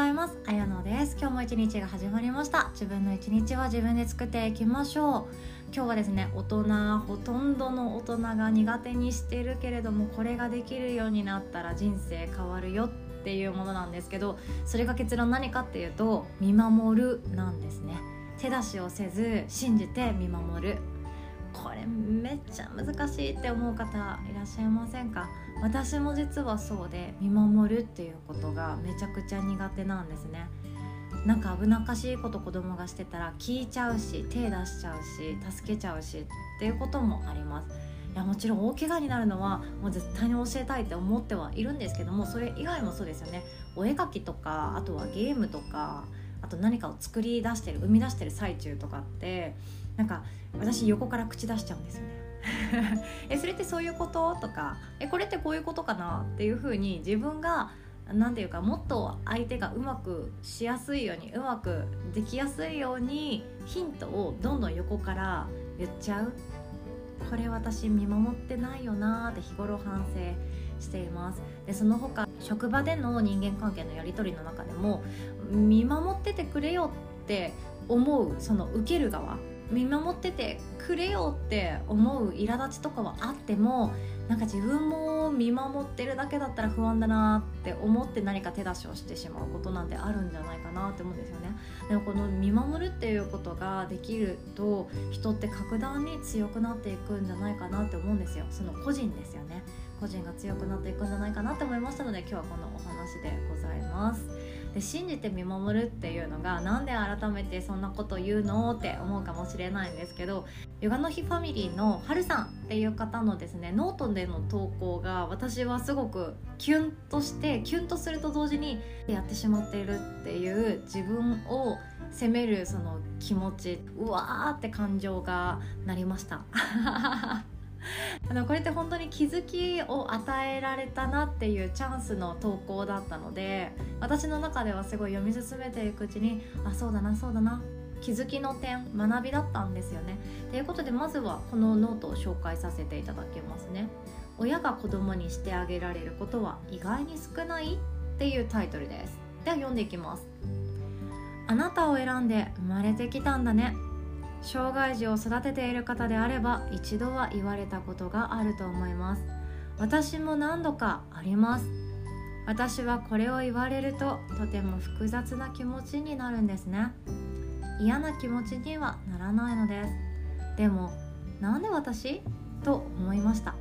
ざいます。あやのです。今日も一日が始まりました。自分の一日は自分で作っていきましょう。今日はですね大人ほとんどの大人が苦手にしてるけれどもこれができるようになったら人生変わるよっていうものなんですけどそれが結論何かっていうと見守るなんですね。手出しをせず信じて見守る。これめっちゃ難しいって思う方いらっしゃいませんか？私も実はそうで見守るっていうことがめちゃくちゃ苦手なんですね。なんか危なっかしいこと子供がしてたら聞いちゃうし手出しちゃうし助けちゃうしっていうこともあります。いやもちろん大怪我になるのはもう絶対に教えたいって思ってはいるんですけどもそれ以外もそうですよね。お絵描きとかあとはゲームとかあと何かを作り出してる生み出してる最中とかってなんか私横から口出しちゃうんですよね。えそれってそういうこと？とかえこれってこういうことかな？っていうふうに自分が何て言うかもっと相手がうまくしやすいようにうまくできやすいようにヒントをどんどん横から言っちゃう。これ私見守ってないよなって日頃反省しています。でその他職場での人間関係のやり取りの中でも見守っててくれよって思うその受ける側。見守っててくれよって思う苛立ちとかはあってもなんか自分も見守ってるだけだったら不安だなって思って何か手出しをしてしまうことなんてあるんじゃないかなって思うんですよね。でもこの見守るっていうことができると人って格段に強くなっていくんじゃないかなって思うんですよ。その個人ですよね。個人が強くなっていくんじゃないかなって思いましたので今日はこのお話でございます。で信じて見守るっていうのがなんで改めてそんなこと言うのって思うかもしれないんですけどヨガの日ファミリーのはるさんっていう方のですねノートでの投稿が私はすごくキュンとしてキュンとすると同時にやってしまっているっていう自分を責めるその気持ちうわーって感情がなりました。あのこれって本当に気づきを与えられたなっていうチャンスの投稿だったので私の中ではすごい読み進めていくうちにあそうだなそうだな気づきの点学びだったんですよね。ということでまずはこのノートを紹介させていただきますね。親が子供にしてあげられることは意外に少ないっていうタイトルです。では読んでいきます。あなたを選んで生まれてきたんだね。障害児を育てている方であれば一度は言われたことがあると思います。私も何度かあります。私はこれを言われるととても複雑な気持ちになるんですね。嫌な気持ちにはならないのです。でもなんで私？と思いました。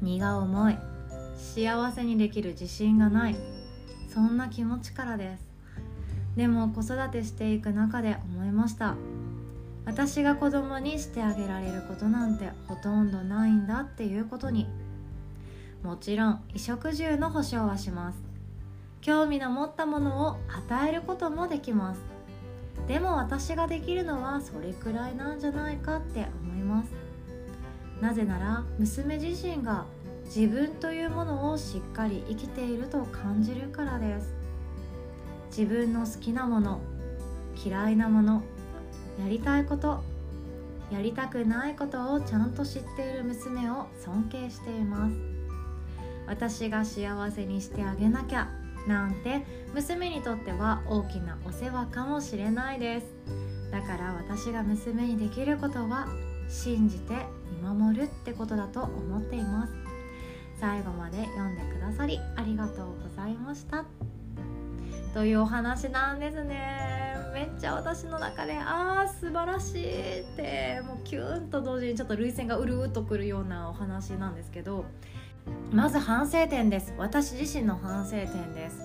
荷が重い。幸せにできる自信がない。そんな気持ちからです。でも子育てしていく中で思いました。私が子供にしてあげられることなんてほとんどないんだっていうことに。もちろん衣食住の保証はします。興味の持ったものを与えることもできます。でも私ができるのはそれくらいなんじゃないかって思います。なぜなら娘自身が自分というものをしっかり生きていると感じるからです。自分の好きなもの嫌いなものやりたいことやりたくないことをちゃんと知っている娘を尊敬しています。私が幸せにしてあげなきゃなんて娘にとっては大きなお世話かもしれないです。だから私が娘にできることは信じて見守るってことだと思っています。最後まで読んでくださりありがとうございました。というお話なんですね。めっちゃ私の中でああ素晴らしいってもうキュンと同時にちょっと涙腺がうるうっとくるようなお話なんですけどまず反省点です私自身の反省点です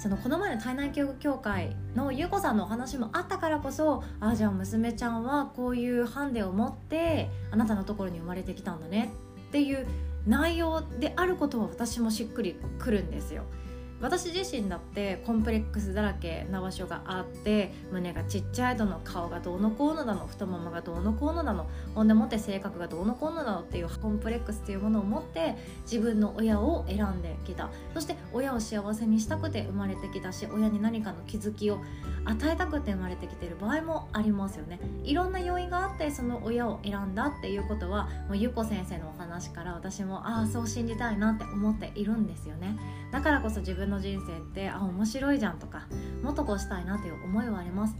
そのこの前の体内教育協会の優子さんのお話もあったからこそああじゃあ娘ちゃんはこういうハンデを持ってあなたのところに生まれてきたんだねっていう内容であることは私もしっくりくるんですよ。私自身だってコンプレックスだらけな場所があって胸がちっちゃいだの顔がどうのこうのだの太ももがどうのこうのだのほんでもって性格がどうのこうのだのっていうコンプレックスっていうものを持って自分の親を選んできた。そして親を幸せにしたくて生まれてきたし親に何かの気づきを与えたくて生まれてきてる場合もありますよね。いろんな要因があってその親を選んだっていうことはもうゆこ先生のお話から私もああそう信じたいなって思っているんですよね。だからこそ自分分の人生ってあ面白いじゃんとかもっとこうしたいなという思いはあります。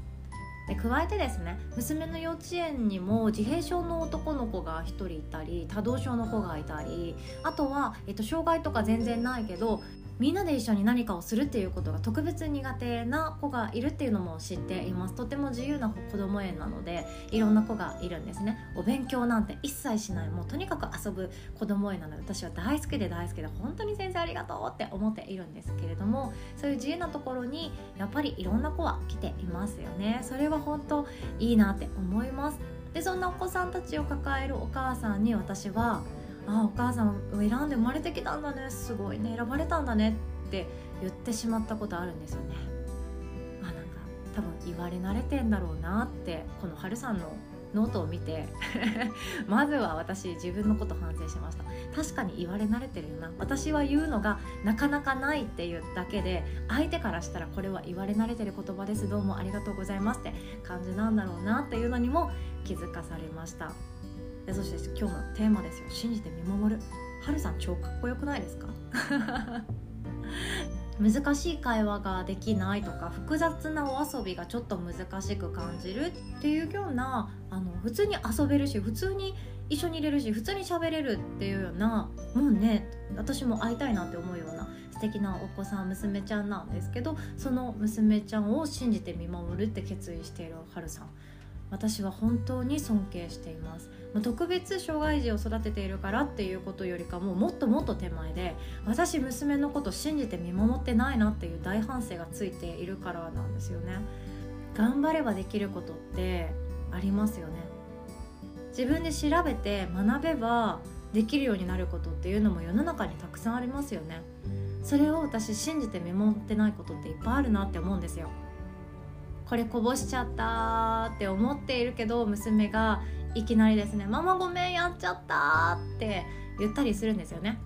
で加えてですね娘の幼稚園にも自閉症の男の子が1人いたり多動症の子がいたりあとは、えっと、障害とか全然ないけどみんなで一緒に何かをするっていうことが特別苦手な子がいるっていうのも知っています。とても自由な子ども園なのでいろんな子がいるんですね。お勉強なんて一切しない。もうとにかく遊ぶ子ども園なので私は大好きで大好きで本当に先生ありがとうって思っているんですけれどもそういう自由なところにやっぱりいろんな子は来ていますよね。それは本当いいなって思います。でそんなお子さんたちを抱えるお母さんに私はあお母さんを選んで生まれてきたんだねすごいね選ばれたんだねって言ってしまったことあるんですよね。あなんか多分言われ慣れてんだろうなってこの春さんのノートを見て まずは私自分のこと反省しました。確かに言われ慣れてるよな。私は言うのがなかなかないっていうだけで相手からしたらこれは言われ慣れてる言葉ですどうもありがとうございますって感じなんだろうなっていうのにも気づかされました。でそして今日のテーマですよ。信じて見守る。はるさん超かっこよくないですか？難しい会話ができないとか複雑なお遊びがちょっと難しく感じるっていうようなあの普通に遊べるし普通に一緒にいれるし普通に喋れるっていうようなもうね私も会いたいなって思うような素敵なお子さん娘ちゃんなんですけどその娘ちゃんを信じて見守るって決意しているはるさん。私は本当に尊敬しています。特別障害児を育てているからっていうことよりかももっともっと手前で私娘のこと信じて見守ってないなっていう大反省がついているからなんですよね。頑張ればできることってありますよね。自分で調べて学べばできるようになることっていうのも世の中にたくさんありますよね。それを私信じて見守ってないことっていっぱいあるなって思うんですよ。これこぼしちゃったって思っているけど娘がいきなりですね「ママごめんやっちゃった」って言ったりするんですよね。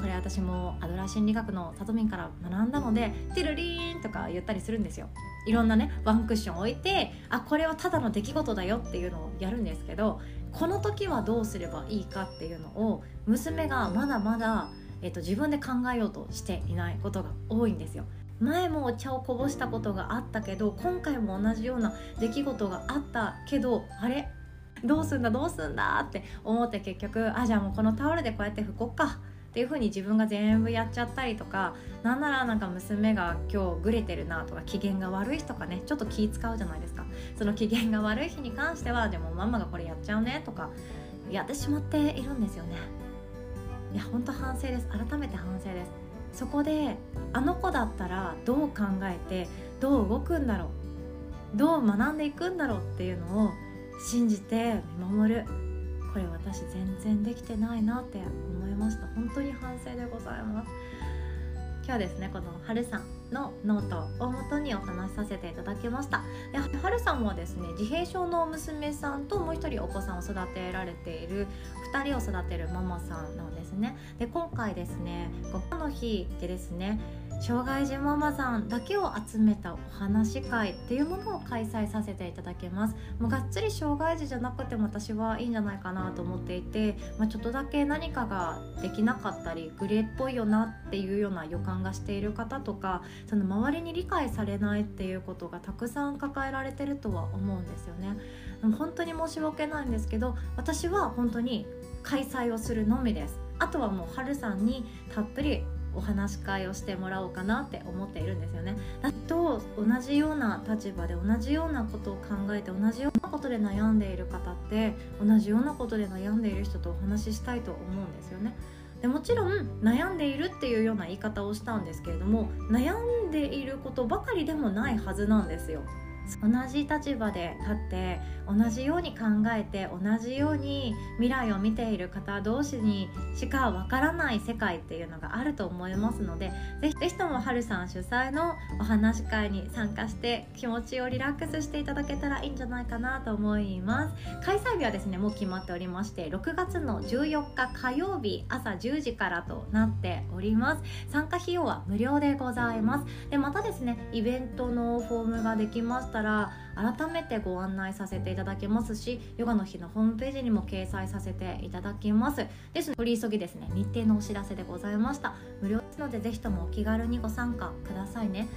これ私もアドラー心理学のさとみんから学んだので「テルリーン」とか言ったりするんですよ。いろんなねワンクッション置いてあこれはただの出来事だよっていうのをやるんですけどこの時はどうすればいいかっていうのを娘がまだまだ、えっと、自分で考えようとしていないことが多いんですよ。前もお茶をこぼしたことがあったけど今回も同じような出来事があったけどあれ？どうすんだ？どうすんだ？って思って結局あじゃあもうこのタオルでこうやって拭こっか。っていう風に自分が全部やっちゃったりとかなんならなんか娘が今日グレてるなとか機嫌が悪い日とかねちょっと気使うじゃないですか。その機嫌が悪い日に関してはでもママがこれやっちゃうねとかやってしまっているんですよね。いや本当反省です。改めて反省です。そこであの子だったらどう考えてどう動くんだろうどう学んでいくんだろうっていうのを信じて見守る。これ私全然できてないなって思いました。本当に反省でございます。今日ですねこのはるさんのノートをもとにお話しさせていただきました。ではるさんはですね自閉症の娘さんともう一人お子さんを育てられている2人を育てるママさんなんですね。で今回ですねヨガの日でですね障害児ママさんだけを集めたお話会っていうものを開催させていただけます。もうがっつり障害児じゃなくても私はいいんじゃないかなと思っていて、まあ、ちょっとだけ何かができなかったりグレーっぽいよなっていうような予感がしている方とかその周りに理解されないっていうことがたくさん抱えられてるとは思うんですよね。でも本当に申し訳ないんですけど私は本当に開催をするのみです。あとはもう春さんにたっぷりお話し会をしてもらおうかなって思っているんですよね。だと同じような立場で同じようなことを考えて同じようなことで悩んでいる方って同じようなことで悩んでいる人とお話ししたいと思うんですよね。でもちろん悩んでいるっていうような言い方をしたんですけれども悩んでいることばかりでもないはずなんですよ。同じ立場で立って同じように考えて同じように未来を見ている方同士にしかわからない世界っていうのがあると思いますのでぜひぜひともはるさん主催のお話し会に参加して気持ちをリラックスしていただけたらいいんじゃないかなと思います。開催日はですねもう決まっておりまして6月の14日火曜日朝10時からとなっております。参加費用は無料でございます。でまたですねイベントのフォームができましったら改めてご案内させていただきますしヨガの日のホームページにも掲載させていただきます。ですので取り急ぎですね日程のお知らせでございました。無料ですのでぜひともお気軽にご参加くださいね。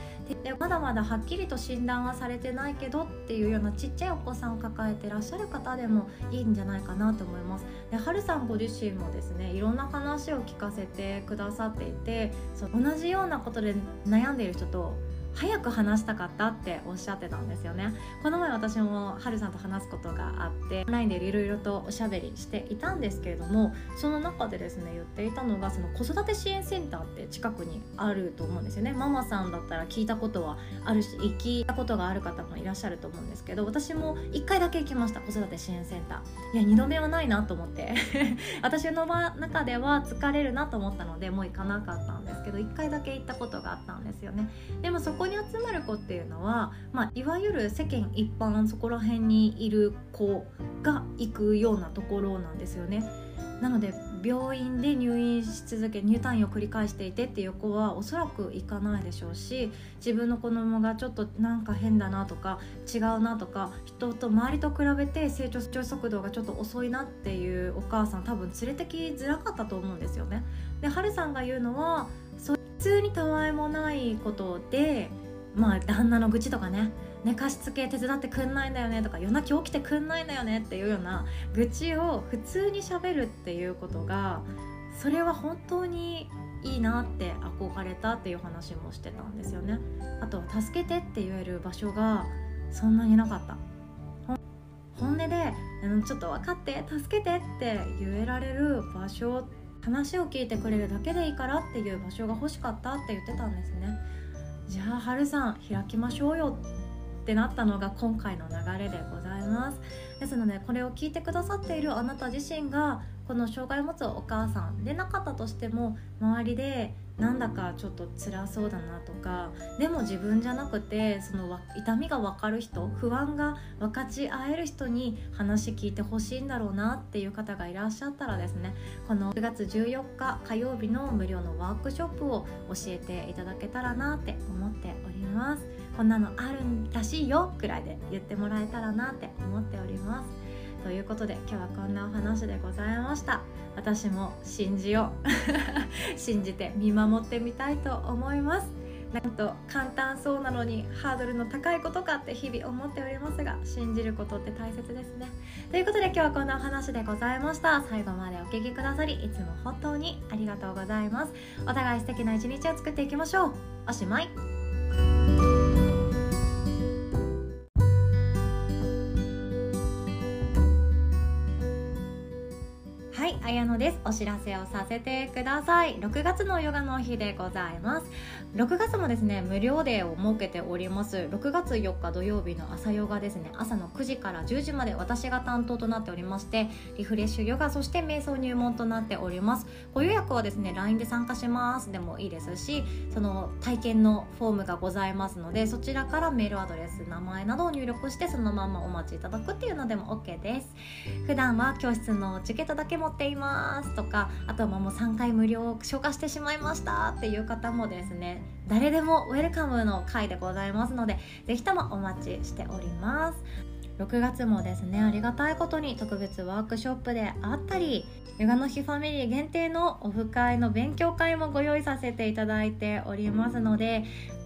でまだまだはっきりと診断はされてないけどっていうようなちっちゃいお子さんを抱えてらっしゃる方でもいいんじゃないかなと思います。ではるさんご自身もですねいろんな話を聞かせてくださっていてそう同じようなことで悩んでいる人と早く話したかったっておっしゃってたんですよね。この前私もはるさんと話すことがあってオンラインでいろいろとおしゃべりしていたんですけれどもその中でですね言っていたのがその子育て支援センターって近くにあると思うんですよね。ママさんだったら聞いたことはあるし聞いたことがある方もいらっしゃると思うんですけど私も1回だけ行きました子育て支援センター。いや2度目はないなと思って。私の中では疲れるなと思ったのでもう行かなかったけど1回だけ行ったことがあったんですよねでもそこに集まる子っていうのは、まあ、いわゆる世間一般そこら辺にいる子が行くようなところなんですよね。なので病院で入院し続け入退院を繰り返していてっていう子はおそらく行かないでしょうし自分の子供がちょっとなんか変だなとか違うなとか人と周りと比べて成長速度がちょっと遅いなっていうお母さん多分連れてきづらかったと思うんですよね。ではるさんが言うのは通にたわいもないことでまあ旦那の愚痴とかね寝かしつけ手伝ってくんないんだよねとか夜泣き起きてくんないんだよねっていうような愚痴を普通にしゃべるっていうことがそれは本当にいいなって憧れたっていう話もしてたんですよね。あと「助けて」って言える場所がそんなになかった。本音で「ちょっと分かって助けて」って言えられる場所話を聞いてくれるだけでいいからっていう場所が欲しかったって言ってたんですね。じゃあはるさん開きましょうよってなったのが今回の流れでございます。ですのでこれを聞いてくださっているあなた自身がこの障害を持つお母さんでなかったとしても周りでなんだかちょっと辛そうだなとかでも自分じゃなくてその痛みが分かる人不安が分かち合える人に話聞いてほしいんだろうなっていう方がいらっしゃったらですねこの9月14日火曜日の無料のワークショップを教えていただけたらなって思っております。こんなのあるんらしいよくらいで言ってもらえたらなって思っておりますということで今日はこんなお話でございました。私も信じよう。信じて見守ってみたいと思います。なんと簡単そうなのにハードルの高いことかって日々思っておりますが信じることって大切ですね。ということで今日はこんなお話でございました。最後までお聴きくださりいつも本当にありがとうございます。お互い素敵な一日を作っていきましょう。おしまい。綾乃です。お知らせをさせてください。6月のヨガの日でございます。6月もですね無料デーを設けております。6月4日土曜日の朝ヨガですね。朝の9時から10時まで私が担当となっておりましてリフレッシュヨガそして瞑想入門となっております。ご予約はですね LINE で参加します。でもいいですしその体験のフォームがございますのでそちらからメールアドレス名前などを入力してそのままお待ちいただくっていうのでも OK です。普段は教室のチケットだけ持っています。ますとかあとはもう3回無料消化してしまいましたっていう方もですね誰でもウェルカムの回でございますのでぜひともお待ちしております。6月もですねありがたいことに特別ワークショップであったりヨガの日ファミリー限定のオフ会の勉強会もご用意させていただいておりますので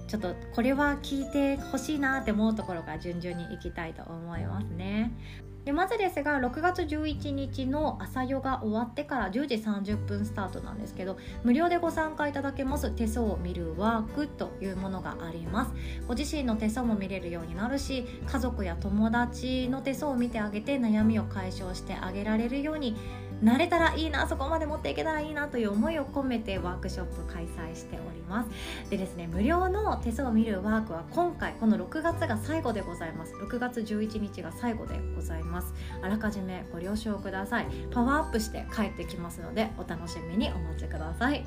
ちょっとこれは聞いてほしいなって思うところから順々にいきたいと思いますね。でまずですが6月11日の朝ヨガ終わってから10時30分スタートなんですけど無料でご参加いただけます手相を見るワークというものがあります。ご自身の手相も見れるようになるし家族や友達の手相を見てあげて悩みを解消してあげられるようになれたらいいなそこまで持っていけたらいいなという思いを込めてワークショップ開催しております。でですね無料の手相を見るワークは今回この6月が最後でございます。6月11日が最後でございます。あらかじめご了承ください。パワーアップして帰ってきますのでお楽しみにお待ちください。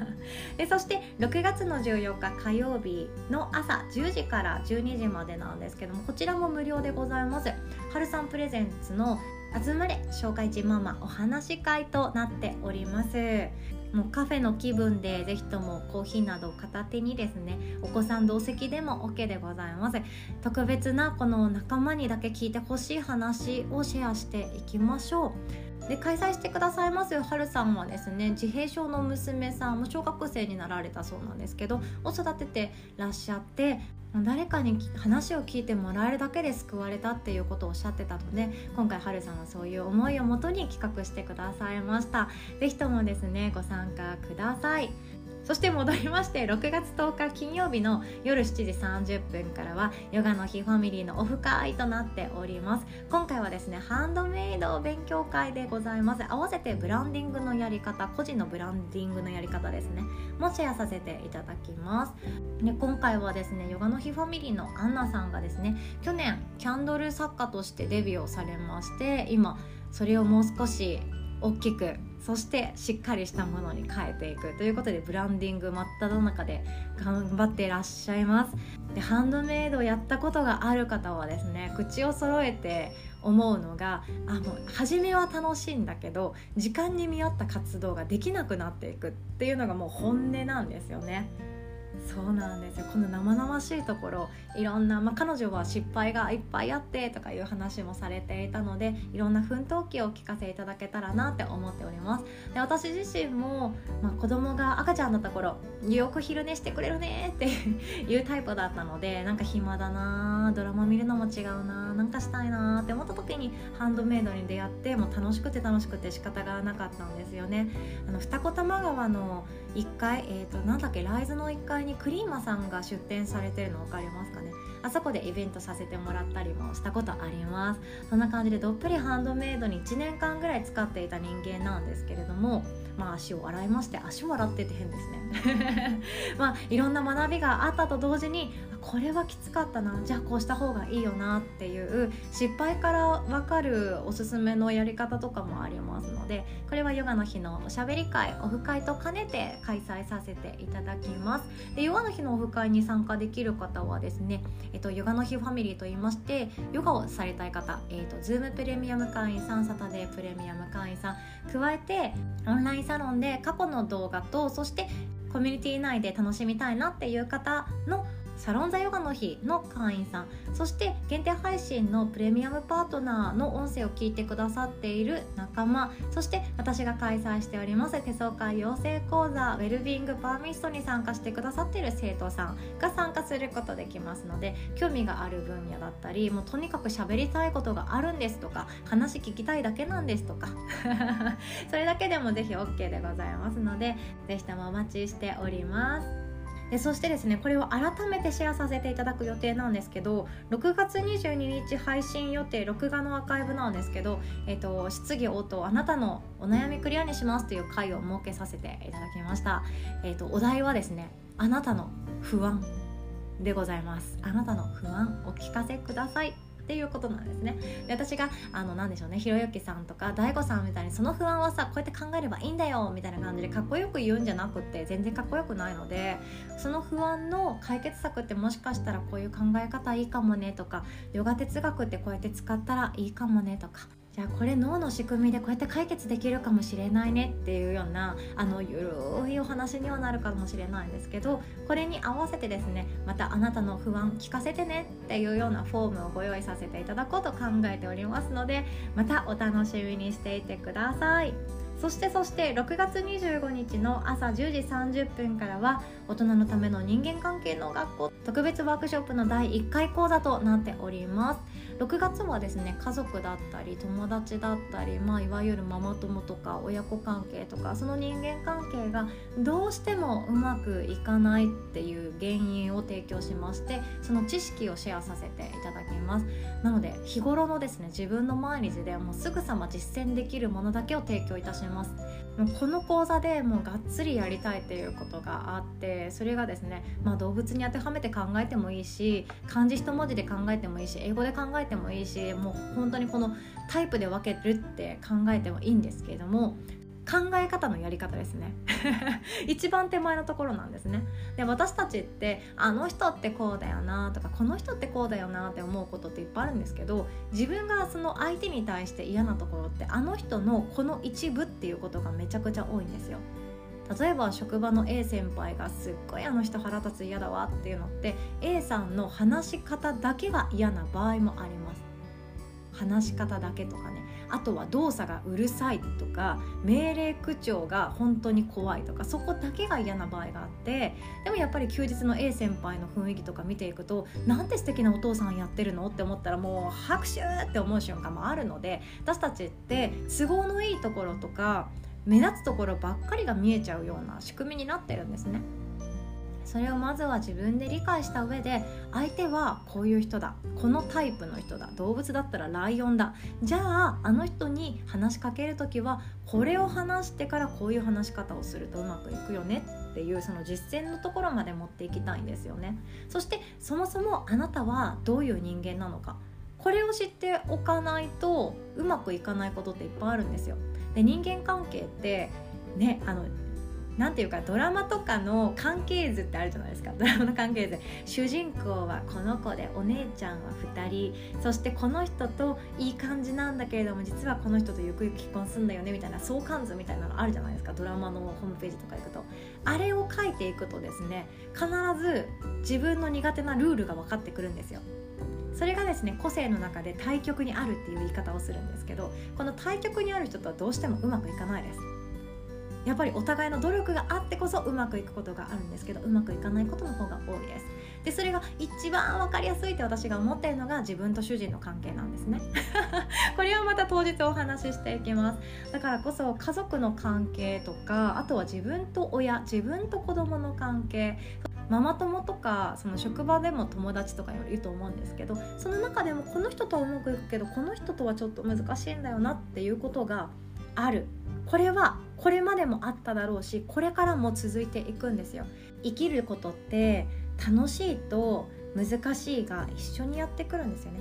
でそして6月の14日火曜日の朝10時から12時までなんですけどもこちらも無料でございます。春さんプレゼンツの集まれ紹介地ママお話会となっております。もうカフェの気分でぜひともコーヒーなど片手にですねお子さん同席でも OK でございます。特別なこの仲間にだけ聞いてほしい話をシェアしていきましょう。で開催してくださいますはるさんはですね自閉症の娘さんも小学生になられたそうなんですけどを育ててらっしゃって誰かに話を聞いてもらえるだけで救われたっていうことをおっしゃってたので今回はるさんはそういう思いをもとに企画してくださいました。是非ともですねご参加ください。そして戻りまして6月10日金曜日の夜7時30分からはヨガの日ファミリーのオフ会となっております。今回はですねハンドメイド勉強会でございます。合わせてブランディングのやり方個人のブランディングのやり方ですね。もシェアさせていただきます。で今回はですねヨガの日ファミリーのアンナさんがですね去年キャンドル作家としてデビューをされまして今それをもう少し大きくそしてしっかりしたものに変えていくということでブランディング真っ只中で頑張っていらっしゃいますでハンドメイドをやったことがある方はですね口を揃えて思うのがあもう初めは楽しいんだけど時間に見合った活動ができなくなっていくっていうのがもう本音なんですよね。そうなんですよ。この生々しいところいろんな、まあ、彼女は失敗がいっぱいあってとかいう話もされていたのでいろんな奮闘記をお聞かせいただけたらなって思っております。で私自身も、まあ、子供が赤ちゃんだった頃よく昼寝してくれるねっていうタイプだったのでなんか暇だなドラマ見るのも違うななんかしたいなって思った時にハンドメイドに出会ってもう楽しくて楽しくて仕方がなかったんですよね。あの二子玉川の1階えっ、ー、となんだっけライズの1階にクリーマさんが出店されてるの分かりますかね？あそこでイベントさせてもらったりもしたことあります。そんな感じでどっぷりハンドメイドに1年間ぐらい使っていた人間なんですけれどもまあ足を洗いまして足も洗ってて変ですね。まあいろんな学びがあったと同時にこれはきつかったなじゃあこうした方がいいよなっていう失敗から分かるおすすめのやり方とかもありますのでこれはヨガの日のおしゃべり会オフ会と兼ねて開催させていただきます。でヨガの日のオフ会に参加できる方はですね、えっと、ヨガの日ファミリーと言いましてヨガをされたい方、えっと、ズームプレミアム会員さんサタデープレミアム会員さん加えてオンラインサロンで過去の動画とそしてコミュニティ内で楽しみたいなっていう方のサロンザヨガの日の会員さんそして限定配信のプレミアムパートナーの音声を聞いてくださっている仲間そして私が開催しております手相会養成講座ウェルビングパーミストに参加してくださっている生徒さんが参加することできますので興味がある分野だったりもうとにかく喋りたいことがあるんですとか話聞きたいだけなんですとか それだけでもぜひ OK でございますのでぜひともお待ちしております。でそしてですねこれを改めてシェアさせていただく予定なんですけど6月22日配信予定録画のアーカイブなんですけど、えーと、質疑応答あなたのお悩みクリアにしますという回を設けさせていただきました、えーと、とお題はですねあなたの不安でございます。あなたの不安お聞かせください。っていうことなんですね。で私があの何でしょうねひろゆきさんとか大悟さんみたいにその不安はさこうやって考えればいいんだよみたいな感じでかっこよく言うんじゃなくって全然かっこよくないのでその不安の解決策ってもしかしたらこういう考え方いいかもねとかヨガ哲学ってこうやって使ったらいいかもねとかじゃあこれ脳の仕組みでこうやって解決できるかもしれないねっていうようなあのゆるいお話にはなるかもしれないんですけどこれに合わせてですねまたあなたの不安聞かせてねっていうようなフォームをご用意させていただこうと考えておりますのでまたお楽しみにしていてください。そしてそして6月25日の朝10時30分からは大人のための人間関係の学校特別ワークショップの第1回講座となっております6月はですね家族だったり友達だったり、まあ、いわゆるママ友とか親子関係とかその人間関係がどうしてもうまくいかないっていう原因を提供しましてその知識をシェアさせていただきます。なので日頃のですね自分の毎日でもうすぐさま実践できるものだけを提供いたします。もうこの講座でもうがっつりやりたいっていうことがあってそれがですね、まあ、動物に当てはめて考えてもいいし漢字一文字で考えてもいいし英語で考えてもいいしもう本当にこのタイプで分けるって考えてもいいんですけれども考え方のやり方ですね。一番手前のところなんですね。で私たちってあの人ってこうだよなとかこの人ってこうだよなって思うことっていっぱいあるんですけど自分がその相手に対して嫌なところってあの人のこの一部っていうことがめちゃくちゃ多いんですよ。例えば職場の A 先輩がすっごいあの人腹立つ嫌だわっていうのって A さんの話し方だけが嫌な場合もあります。話し方だけとかね。あとは動作がうるさいとか命令口調が本当に怖いとかそこだけが嫌な場合があってでもやっぱり休日の A 先輩の雰囲気とか見ていくとなんて素敵なお父さんやってるのって思ったらもう拍手って思う瞬間もあるので私たちって都合のいいところとか目立つところばっかりが見えちゃうような仕組みになってるんですね。それをまずは自分で理解した上で相手はこういう人だこのタイプの人だ動物だったらライオンだじゃああの人に話しかける時はこれを話してからこういう話し方をするとうまくいくよねっていうその実践のところまで持っていきたいんですよね。そしてそもそもあなたはどういう人間なのかこれを知っておかないとうまくいかないことっていっぱいあるんですよ。で人間関係ってねあの何ていうかドラマとかの関係図ってあるじゃないですか。ドラマの関係図。主人公はこの子でお姉ちゃんは2人。そしてこの人といい感じなんだけれども実はこの人とゆくゆく結婚すんだよねみたいな相関図みたいなのあるじゃないですか。ドラマのホームページとか行くと。あれを書いていくとですね必ず自分の苦手なルールが分かってくるんですよ。それがですね個性の中で対極にあるっていう言い方をするんですけどこの対極にある人とはどうしてもうまくいかないです。やっぱりお互いの努力があってこそうまくいくことがあるんですけどうまくいかないことの方が多いです。でそれが一番分かりやすいって私が思っているのが自分と主人の関係なんですね。これはまた当日お話ししていきます。だからこそ家族の関係とかあとは自分と親自分と子供の関係ママ友とかその職場でも友達とかよりいると思うんですけどその中でもこの人とはうまくいくけどこの人とはちょっと難しいんだよなっていうことがある。これはこれまでもあっただろうしこれからも続いていくんですよ。生きることって楽しいと難しいが一緒にやってくるんですよね。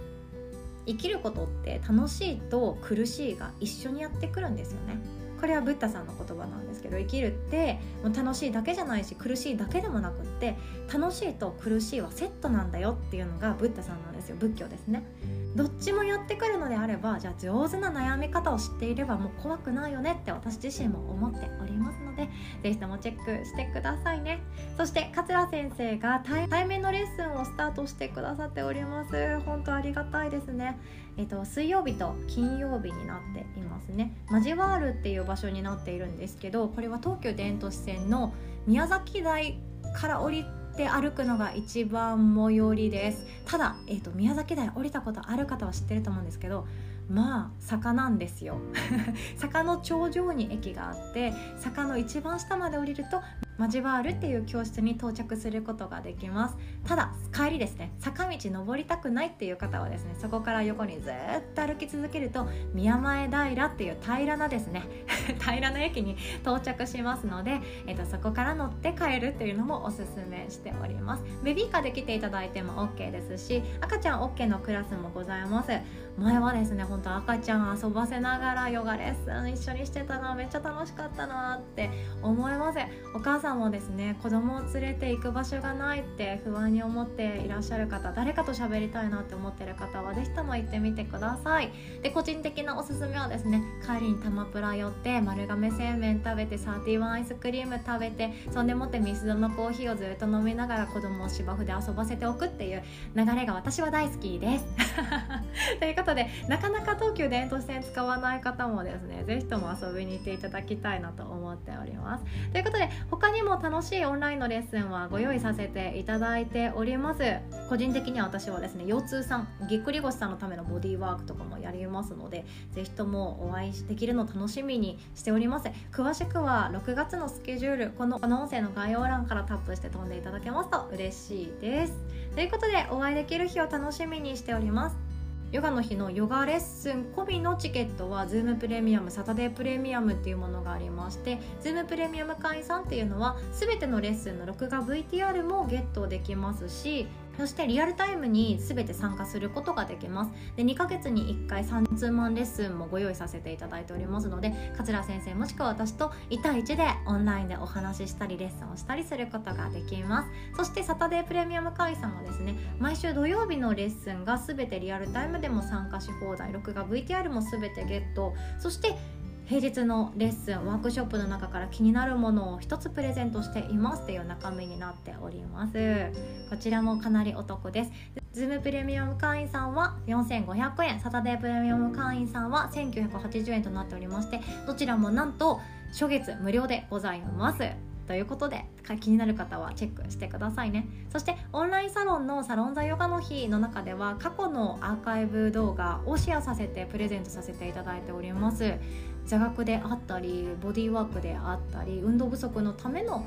生きることって楽しいと苦しいが一緒にやってくるんですよね。これはブッダさんの言葉なんですけど生きるってもう楽しいだけじゃないし苦しいだけでもなくって楽しいと苦しいはセットなんだよっていうのがブッダさんなんですよ。仏教ですね。どっちもやってくるのであればじゃあ上手な悩み方を知っていればもう怖くないよねって私自身も思っておりますので是非ともチェックしてくださいね。そして桂先生が対面のレッスンをスタートしてくださっております。本当ありがたいですね。えっと、水曜日と金曜日になっていますね。マジワールっていう場所になっているんですけどこれは東急電都市線の宮崎台から降りて歩くのが一番最寄りです。ただ、えーと、宮崎台降りたことある方は知ってると思うんですけどまあ坂なんですよ。坂の頂上に駅があって坂の一番下まで降りるとマジバールっていう教室に到着することができます。ただ帰りですね坂道登りたくないっていう方はですねそこから横にずっと歩き続けると宮前平っていう平らなですね 平らな駅に到着しますので、えーと、そこから乗って帰るっていうのもおすすめしております。ベビーカーで来ていただいても OK ですし赤ちゃん OK のクラスもございます。前はですね本当赤ちゃん遊ばせながらヨガレッスン一緒にしてたなめっちゃ楽しかったなって思います。お母さんさんもですね子供を連れて行く場所がないって不安に思っていらっしゃる方誰かと喋りたいなって思ってる方は是非とも行ってみてください。で個人的なおすすめはですね帰りにタマプラ寄って丸亀製麺食べてサーティワンアイスクリーム食べてそんでもってミスドのコーヒーをずっと飲みながら子供を芝生で遊ばせておくっていう流れが私は大好きです。ということでなかなか東急電都線使わない方もですね是非とも遊びに行っていただきたいなと思っております。ということで他ににも楽しいオンラインのレッスンはご用意させていただいております。個人的には私はですね腰痛さんぎっくり腰さんのためのボディーワークとかもやりますのでぜひともお会いできるの楽しみにしております。詳しくは6月のスケジュールこのこの音声の概要欄からタップして飛んでいただけますと嬉しいです。ということでお会いできる日を楽しみにしております。ヨガの日のヨガレッスン込みのチケットは Zoom プレミアムサタデープレミアムっていうものがありまして Zoom プレミアム会員さんっていうのは全てのレッスンの録画 VTR もゲットできますしそしてリアルタイムに全て参加することができます。で2ヶ月に1回3通マンレッスンもご用意させていただいておりますので桂先生もしくは私と1対1でオンラインでお話ししたりレッスンをしたりすることができます。そしてサタデープレミアム会員さんはですね毎週土曜日のレッスンが全てリアルタイムでも参加し放題録画 VTR も全てゲット。そして平日のレッスンワークショップの中から気になるものを一つプレゼントしていますっていう中身になっております。こちらもかなりお得です。ズームプレミアム会員さんは4500円。サタデープレミアム会員さんは1980円となっておりましてどちらもなんと初月無料でございます。ということで気になる方はチェックしてくださいね。そしてオンラインサロンのサロン座ヨガの日の中では過去のアーカイブ動画をシェアさせてプレゼントさせていただいております。座学であったりボディーワークであったり運動不足のための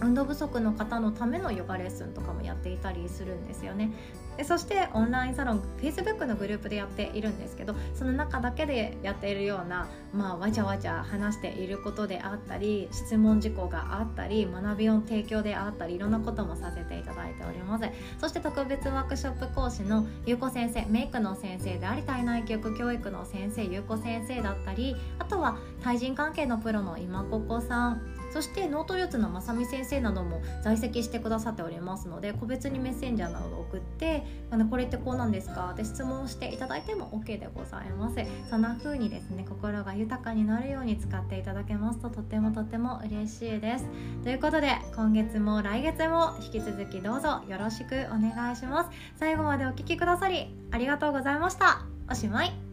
運動不足の方のためのヨガレッスンとかもやっていたりするんですよね。でそしてオンラインサロン Facebook のグループでやっているんですけどその中だけでやっているような、まあ、わちゃわちゃ話していることであったり質問事項があったり学びの提供であったりいろんなこともさせていただいております。そして特別ワークショップ講師のゆうこ先生メイクの先生であり体内記憶教育の先生ゆうこ先生だったりあとは対人関係のプロの今ここさんそしてノート術のまさみ先生なども在籍してくださっておりますので個別にメッセンジャーなどを送ってあのこれってこうなんですか？って質問していただいても OK でございます。そんな風にですね心が豊かになるように使っていただけますととてもとても嬉しいです。ということで今月も来月も引き続きどうぞよろしくお願いします。最後までお聴きくださりありがとうございました。おしまい。